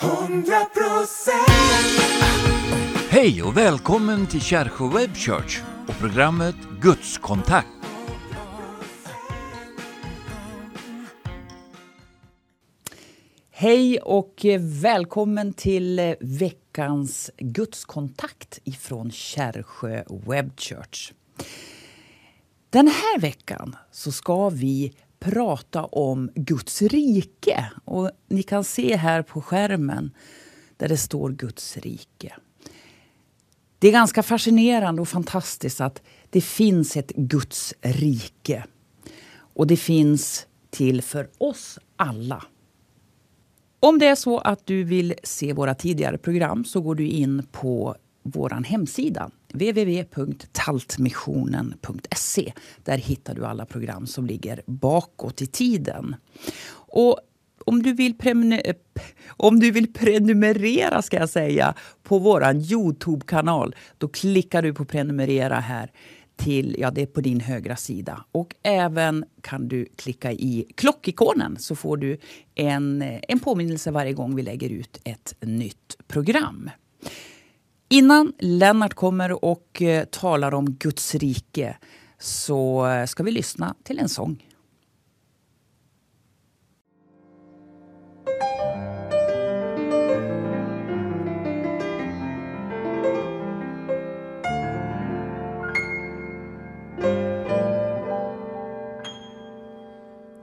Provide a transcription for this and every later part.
100% Hej och välkommen till Kärsjö Web Church och programmet Gudskontakt. Hej och välkommen till veckans gudskontakt ifrån Kärrsjö Web Church. Den här veckan så ska vi prata om Guds rike. Och ni kan se här på skärmen där det står Guds rike. Det är ganska fascinerande och fantastiskt att det finns ett Guds rike. Och det finns till för oss alla. Om det är så att du vill se våra tidigare program så går du in på vår hemsida www.taltmissionen.se. Där hittar du alla program som ligger bakåt i tiden. Och om du vill, om du vill prenumerera ska jag säga, på vår Youtube-kanal, då klickar du på prenumerera här till, ja det är på din högra sida. Och även kan du klicka i klockikonen så får du en, en påminnelse varje gång vi lägger ut ett nytt program. Innan Lennart kommer och eh, talar om Guds rike så eh, ska vi lyssna till en sång.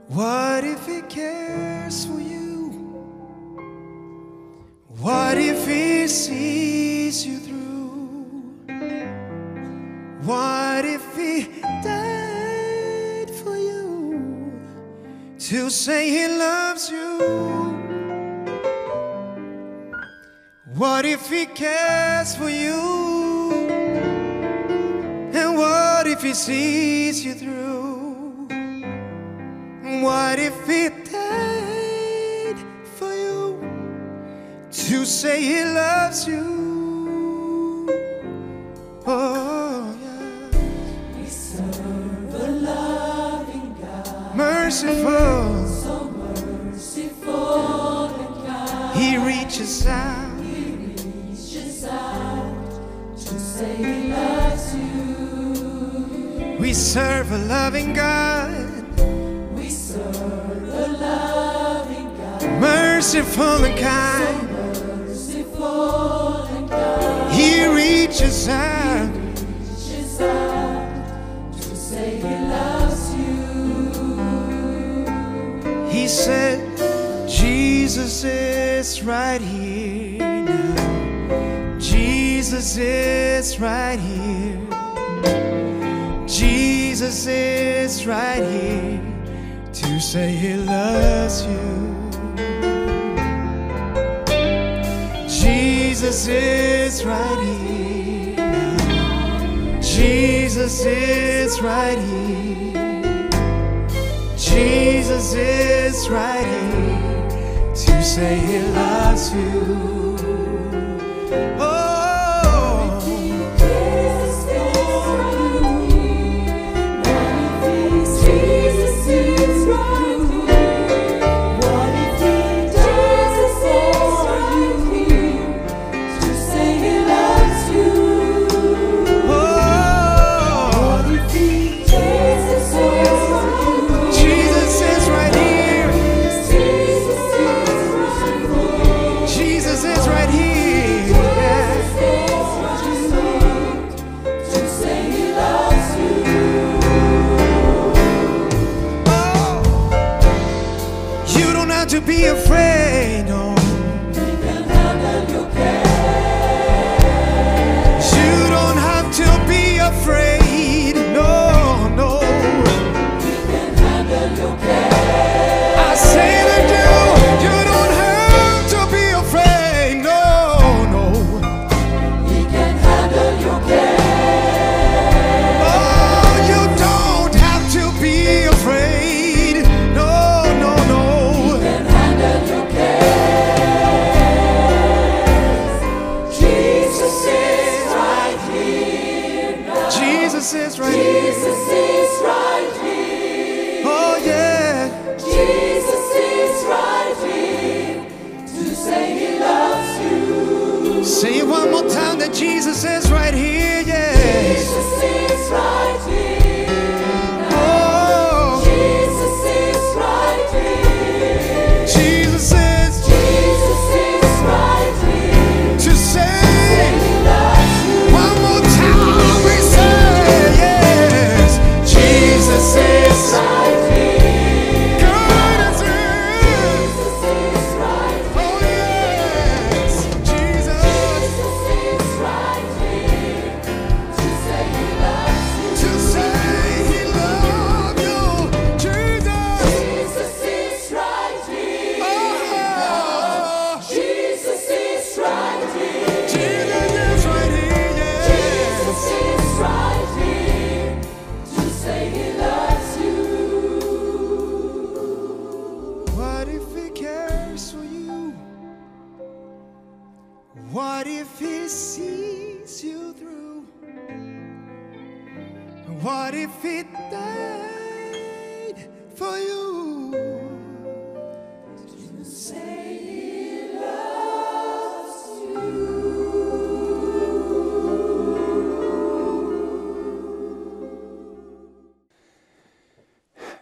What if he cares for you? What if he sees you through? What if he died for you to say he loves you? What if he cares for you? And what if he sees you through? What if he died for you to say he loves you? Merciful, so merciful and kind. He reaches out, he reaches out to say he loves you. We serve a loving God. We serve a loving God. Merciful and kind. So merciful and kind. He reaches out. He said, Jesus is right here now. Jesus is right here. Jesus is right here to say he loves you. Jesus is right here. now. Jesus is right here. Jesus is here to say he loves you. Jesus is right Jesus is right here. Oh yeah. Jesus is right here to say he loves you. Say it one more time that Jesus is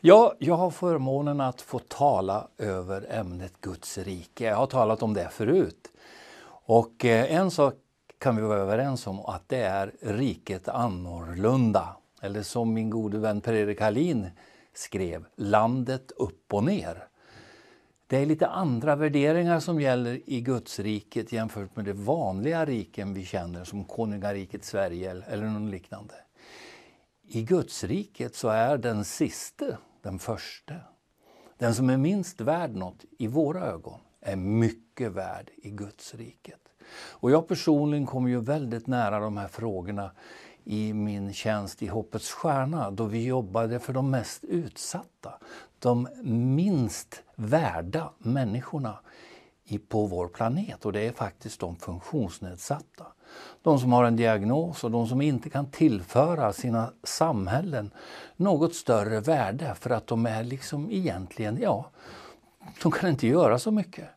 Ja, jag har förmånen att få tala över ämnet Guds rike. Jag har talat om det förut. Och eh, en sak kan vi vara överens om att det är riket annorlunda. Eller som min gode vän Per-Erik Hallin skrev, landet upp och ner. Det är lite andra värderingar som gäller i gudsriket jämfört med det vanliga riken vi känner som konungariket Sverige eller någon liknande. I Gudsriket så är den siste den första. Den som är minst värd något i våra ögon är mycket värd i Gudsriket. Och jag personligen kommer ju väldigt nära de här frågorna i min tjänst i Hoppets Stjärna då vi jobbade för de mest utsatta, de minst värda människorna på vår planet och det är faktiskt de funktionsnedsatta. De som har en diagnos och de som inte kan tillföra sina samhällen något större värde för att de är liksom egentligen, ja, de kan inte göra så mycket.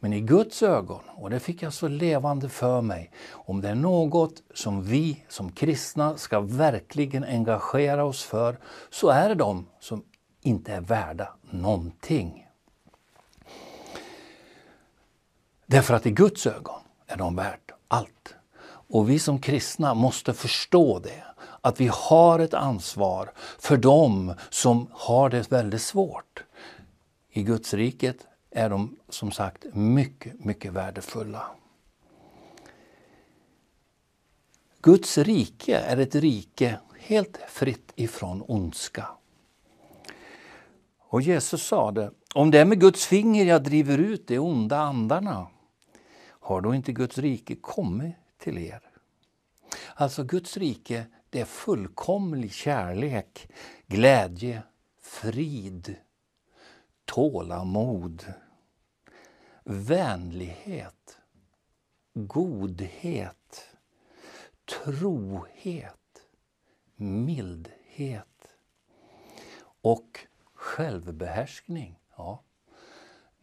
Men i Guds ögon, och det fick jag så levande för mig, om det är något som vi som kristna ska verkligen engagera oss för, så är det de som inte är värda någonting. Därför att i Guds ögon är de värt allt. Och vi som kristna måste förstå det, att vi har ett ansvar för dem som har det väldigt svårt. I Guds riket är de som sagt mycket, mycket värdefulla. Guds rike är ett rike helt fritt ifrån ondska. Och Jesus sade, om det är med Guds finger jag driver ut de onda andarna, har då inte Guds rike kommit till er? Alltså Guds rike, det är fullkomlig kärlek, glädje, frid, tålamod, vänlighet, godhet, trohet, mildhet och självbehärskning. Ja,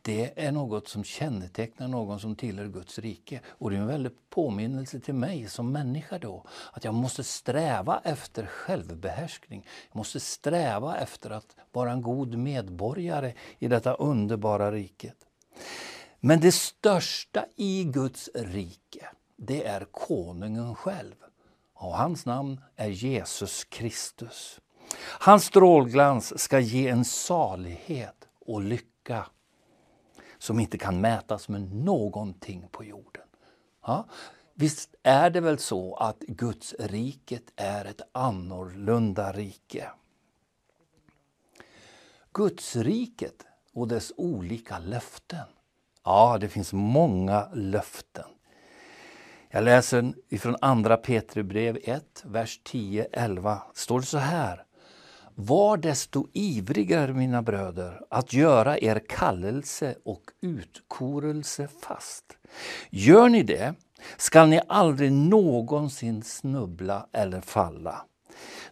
det är något som kännetecknar någon som tillhör Guds rike. Och det är en väldig påminnelse till mig som människa då, att jag måste sträva efter självbehärskning. Jag måste sträva efter att vara en god medborgare i detta underbara riket. Men det största i Guds rike, det är konungen själv. Och hans namn är Jesus Kristus. Hans strålglans ska ge en salighet och lycka som inte kan mätas med någonting på jorden. Ja, visst är det väl så att Guds riket är ett annorlunda rike. Guds riket och dess olika löften. Ja, det finns många löften. Jag läser ifrån andra Petribrev 1, vers 10-11. står det så här. Var desto ivrigare, mina bröder, att göra er kallelse och utkorelse fast. Gör ni det skall ni aldrig någonsin snubbla eller falla.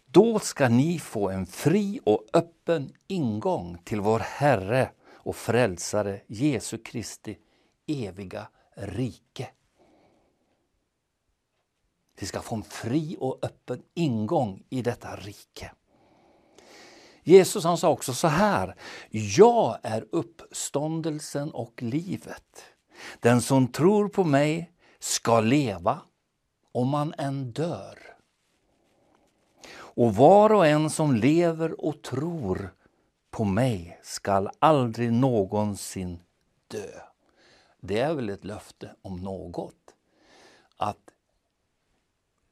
Då ska ni få en fri och öppen ingång till vår Herre och Frälsare Jesu Kristi eviga rike. Vi ska få en fri och öppen ingång i detta rike. Jesus han sa också så här. Jag är uppståndelsen och livet. Den som tror på mig ska leva om man än dör. Och var och en som lever och tror på mig skall aldrig någonsin dö. Det är väl ett löfte om något.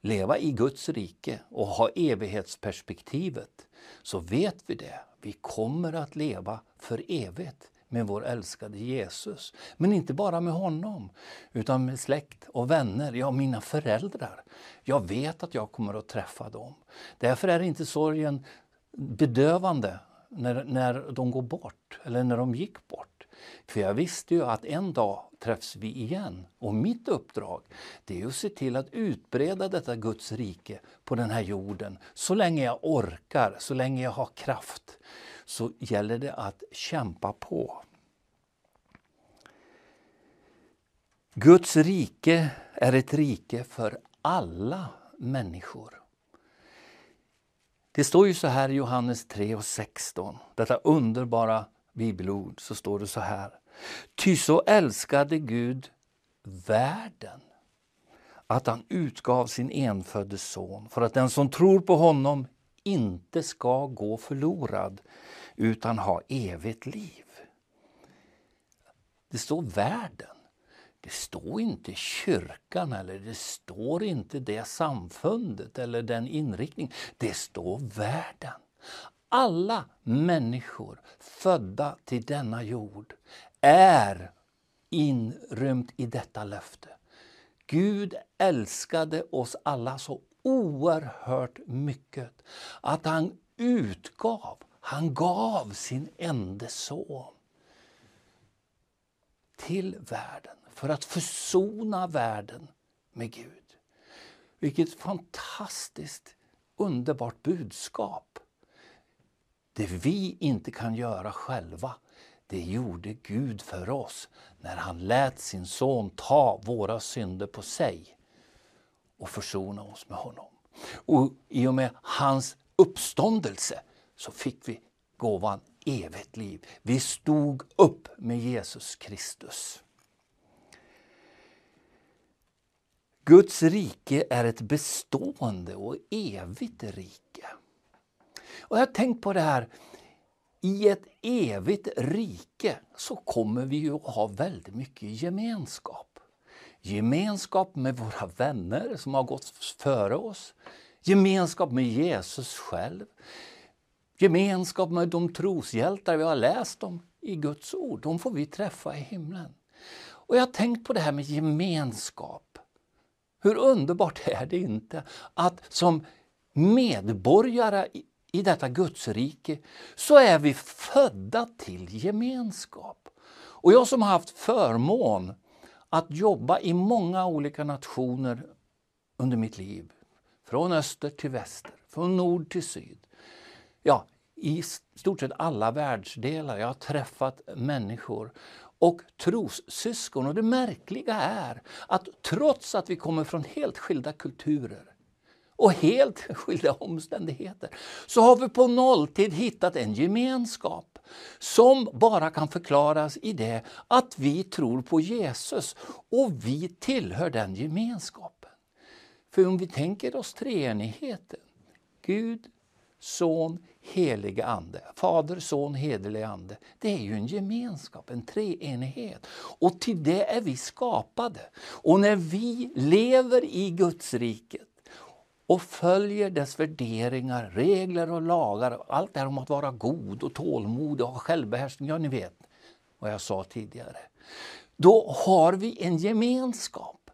Leva i Guds rike och ha evighetsperspektivet så vet vi det. Vi kommer att leva för evigt med vår älskade Jesus. Men inte bara med honom, utan med släkt och vänner, ja mina föräldrar. Jag vet att jag kommer att träffa dem. Därför är inte sorgen bedövande när, när de går bort, eller när de gick bort. För jag visste ju att en dag träffs vi igen. Och mitt uppdrag det är att se till att utbreda detta Guds rike på den här jorden. Så länge jag orkar, så länge jag har kraft, så gäller det att kämpa på. Guds rike är ett rike för alla människor. Det står ju så här i Johannes 3 och 16, detta underbara bibelord, så står det så här. Ty så älskade Gud världen att han utgav sin enfödde son för att den som tror på honom inte ska gå förlorad utan ha evigt liv. Det står världen. Det står inte kyrkan eller det står inte det samfundet eller den inriktningen. Det står världen. Alla människor födda till denna jord är inrymt i detta löfte. Gud älskade oss alla så oerhört mycket att han utgav, han gav sin enda son till världen för att försona världen med Gud. Vilket fantastiskt underbart budskap. Det vi inte kan göra själva, det gjorde Gud för oss när han lät sin son ta våra synder på sig och försona oss med honom. Och i och med hans uppståndelse så fick vi gåvan evigt liv. Vi stod upp med Jesus Kristus. Guds rike är ett bestående och evigt rike. Och jag har tänkt på det här, i ett evigt rike så kommer vi ju att ha väldigt mycket gemenskap. Gemenskap med våra vänner som har gått före oss. Gemenskap med Jesus själv. Gemenskap med de troshjältar vi har läst om i Guds ord. De får vi träffa i himlen. Och jag har tänkt på det här med gemenskap. Hur underbart är det inte att som medborgare i detta Gudsrike så är vi födda till gemenskap. Och jag som har haft förmån att jobba i många olika nationer under mitt liv, från öster till väster, från nord till syd. Ja, i stort sett alla världsdelar. Jag har träffat människor och trossyskon. Och det märkliga är att trots att vi kommer från helt skilda kulturer och helt skilda omständigheter så har vi på nolltid hittat en gemenskap som bara kan förklaras i det att vi tror på Jesus och vi tillhör den gemenskapen. För om vi tänker oss treenigheten, Gud, Son, helige Ande. Fader, Son, helig Ande. Det är ju en gemenskap, en treenighet. Och till det är vi skapade. Och när vi lever i Guds riket och följer dess värderingar, regler och lagar, allt det här om att vara god och tålmodig och ha självbehärskning, ja ni vet vad jag sa tidigare. Då har vi en gemenskap.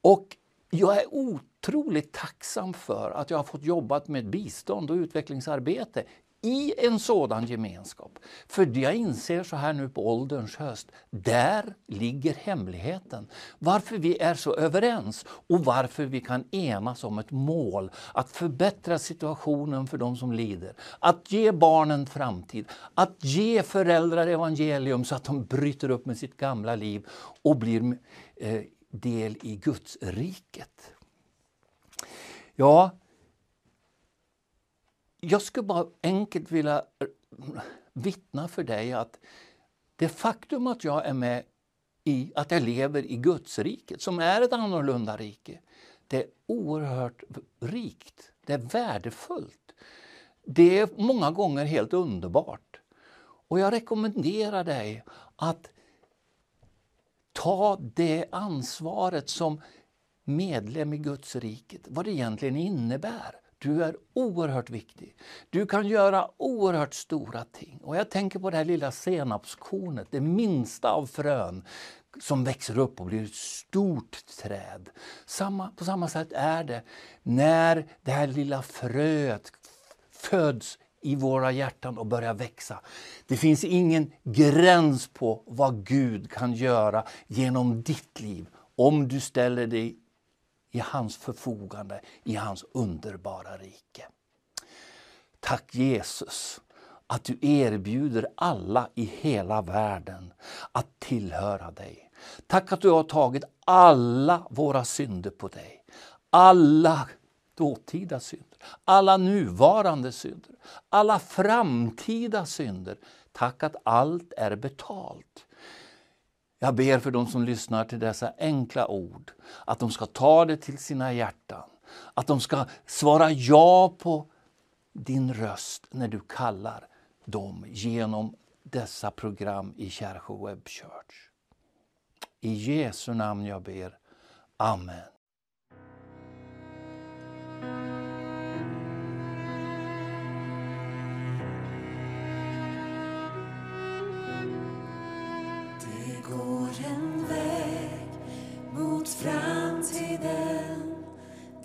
Och jag är otroligt tacksam för att jag har fått jobba med bistånd och utvecklingsarbete i en sådan gemenskap. För jag inser så här nu på ålderns höst, där ligger hemligheten. Varför vi är så överens och varför vi kan enas om ett mål att förbättra situationen för de som lider. Att ge barnen framtid, att ge föräldrar evangelium så att de bryter upp med sitt gamla liv och blir eh, del i Guds riket. Ja, jag skulle bara enkelt vilja eh, vittna för dig att det faktum att jag är med i, att jag lever i Guds riket, som är ett annorlunda rike, det är oerhört rikt. Det är värdefullt. Det är många gånger helt underbart. Och jag rekommenderar dig att ta det ansvaret som medlem i Guds riket, vad det egentligen innebär. Du är oerhört viktig. Du kan göra oerhört stora ting. Och jag tänker på det här lilla senapskornet, det minsta av frön som växer upp och blir ett stort träd. Samma, på samma sätt är det när det här lilla fröet föds i våra hjärtan och börjar växa. Det finns ingen gräns på vad Gud kan göra genom ditt liv om du ställer dig i hans förfogande, i hans underbara rike. Tack Jesus att du erbjuder alla i hela världen att tillhöra dig. Tack att du har tagit alla våra synder på dig. Alla dåtida synder, alla nuvarande synder, alla framtida synder. Tack att allt är betalt. Jag ber för de som lyssnar till dessa enkla ord, att de ska ta det till sina hjärtan, att de ska svara ja på din röst när du kallar dem genom dessa program i Kärsjö Web Church. I Jesu namn jag ber. Amen. En väg mot framtiden.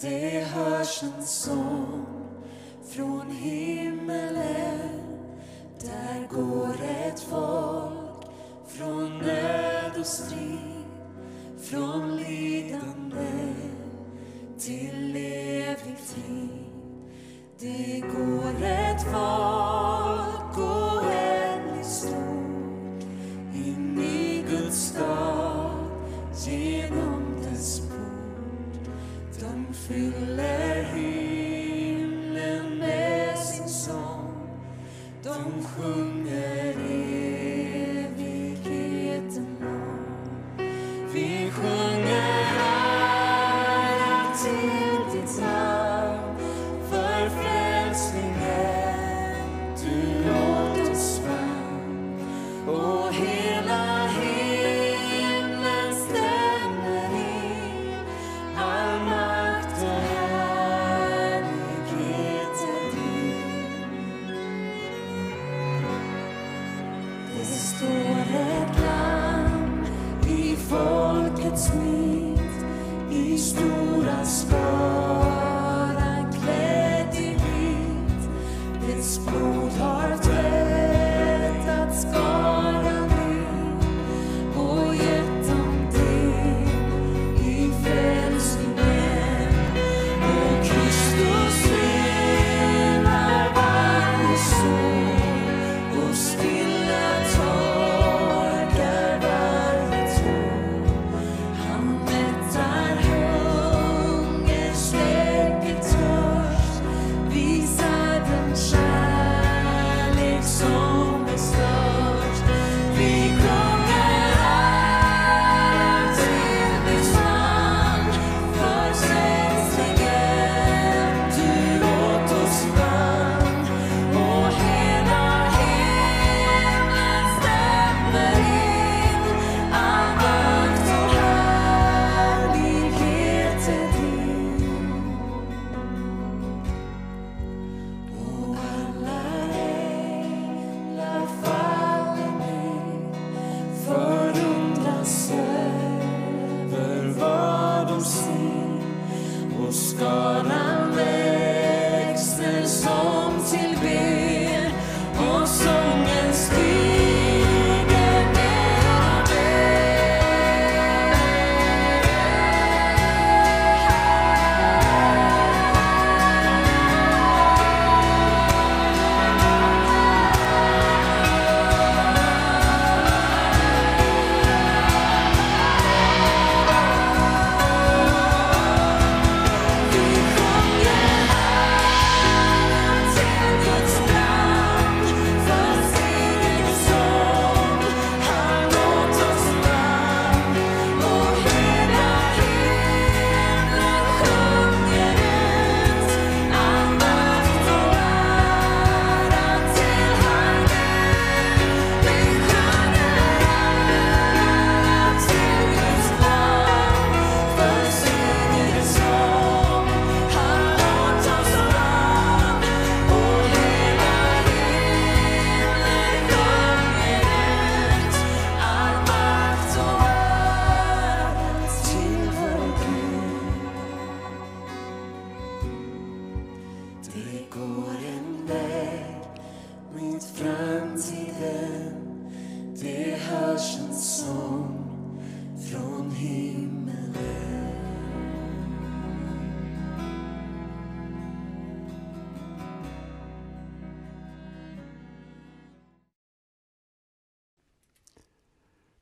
Det hörs en sång från himmelen. Där går ett folk från nöd och strid Från lidande till evig frid. Det går ett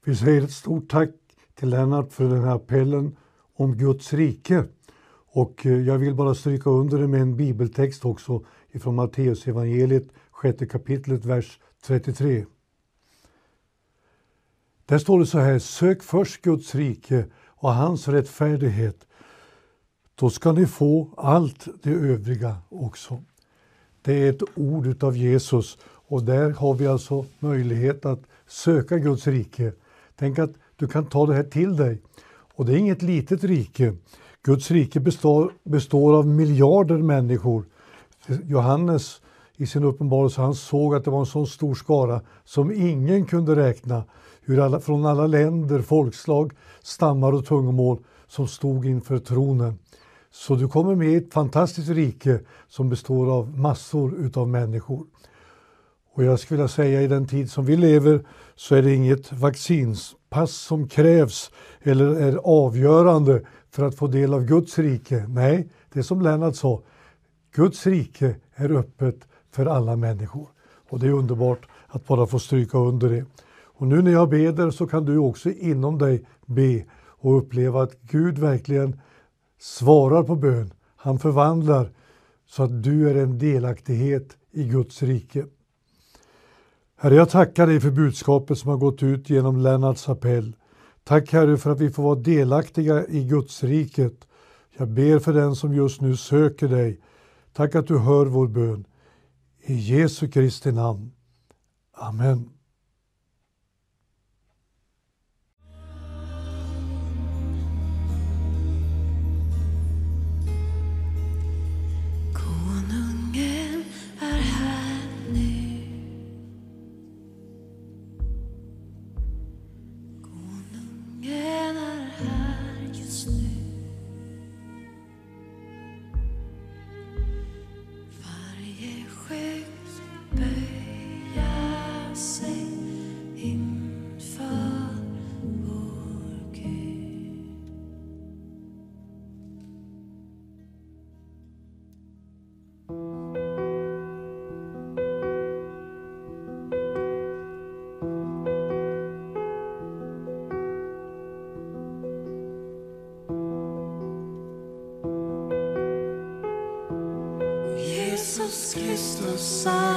Vi säger ett stort tack till Lennart för den här appellen om Guds rike. Och eh, jag vill bara stryka under det med en bibeltext också ifrån Matteus evangeliet, sjätte kapitlet, vers 33. Där står det så här, sök först Guds rike och hans rättfärdighet. Då ska ni få allt det övriga också. Det är ett ord av Jesus och där har vi alltså möjlighet att söka Guds rike. Tänk att du kan ta det här till dig. Och det är inget litet rike. Guds rike består, består av miljarder människor. Johannes i sin uppenbarelse han såg att det var en så stor skara som ingen kunde räkna. Hur alla, från alla länder, folkslag, stammar och tungomål som stod inför tronen. Så du kommer med i ett fantastiskt rike som består av massor utav människor. Och jag skulle vilja säga i den tid som vi lever så är det inget vaccinspass som krävs eller är avgörande för att få del av Guds rike. Nej, det är som Lennart sa, Guds rike är öppet för alla människor. Och det är underbart att bara få stryka under det. Och nu när jag beder så kan du också inom dig be och uppleva att Gud verkligen svarar på bön. Han förvandlar så att du är en delaktighet i Guds rike. Herre, jag tackar dig för budskapet som har gått ut genom Lennarts appell. Tack Herre för att vi får vara delaktiga i Guds riket. Jag ber för den som just nu söker dig. Tack att du hör vår bön. I Jesu Kristi namn. Amen. Kristus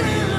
Yeah.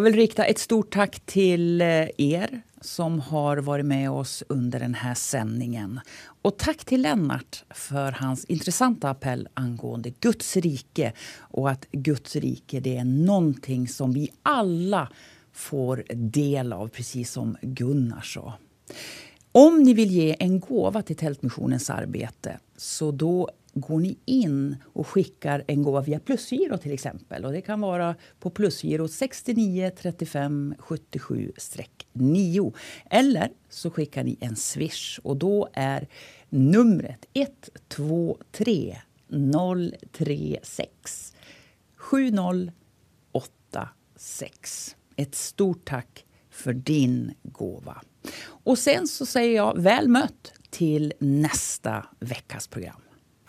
Jag vill rikta ett stort tack till eh, er som har varit med oss under den här sändningen. Och tack till Lennart för hans intressanta appell angående Guds rike och att Guds rike det är någonting som vi alla får del av, precis som Gunnar sa. Om ni vill ge en gåva till Tältmissionens arbete så då går ni in och skickar en gåva via plusgiro till exempel. Och det kan vara på plusgiro 69 35 77 9. Eller så skickar ni en swish och då är numret 123 036 7086. Ett stort tack för din gåva. Och sen så säger jag väl mött till nästa veckas program.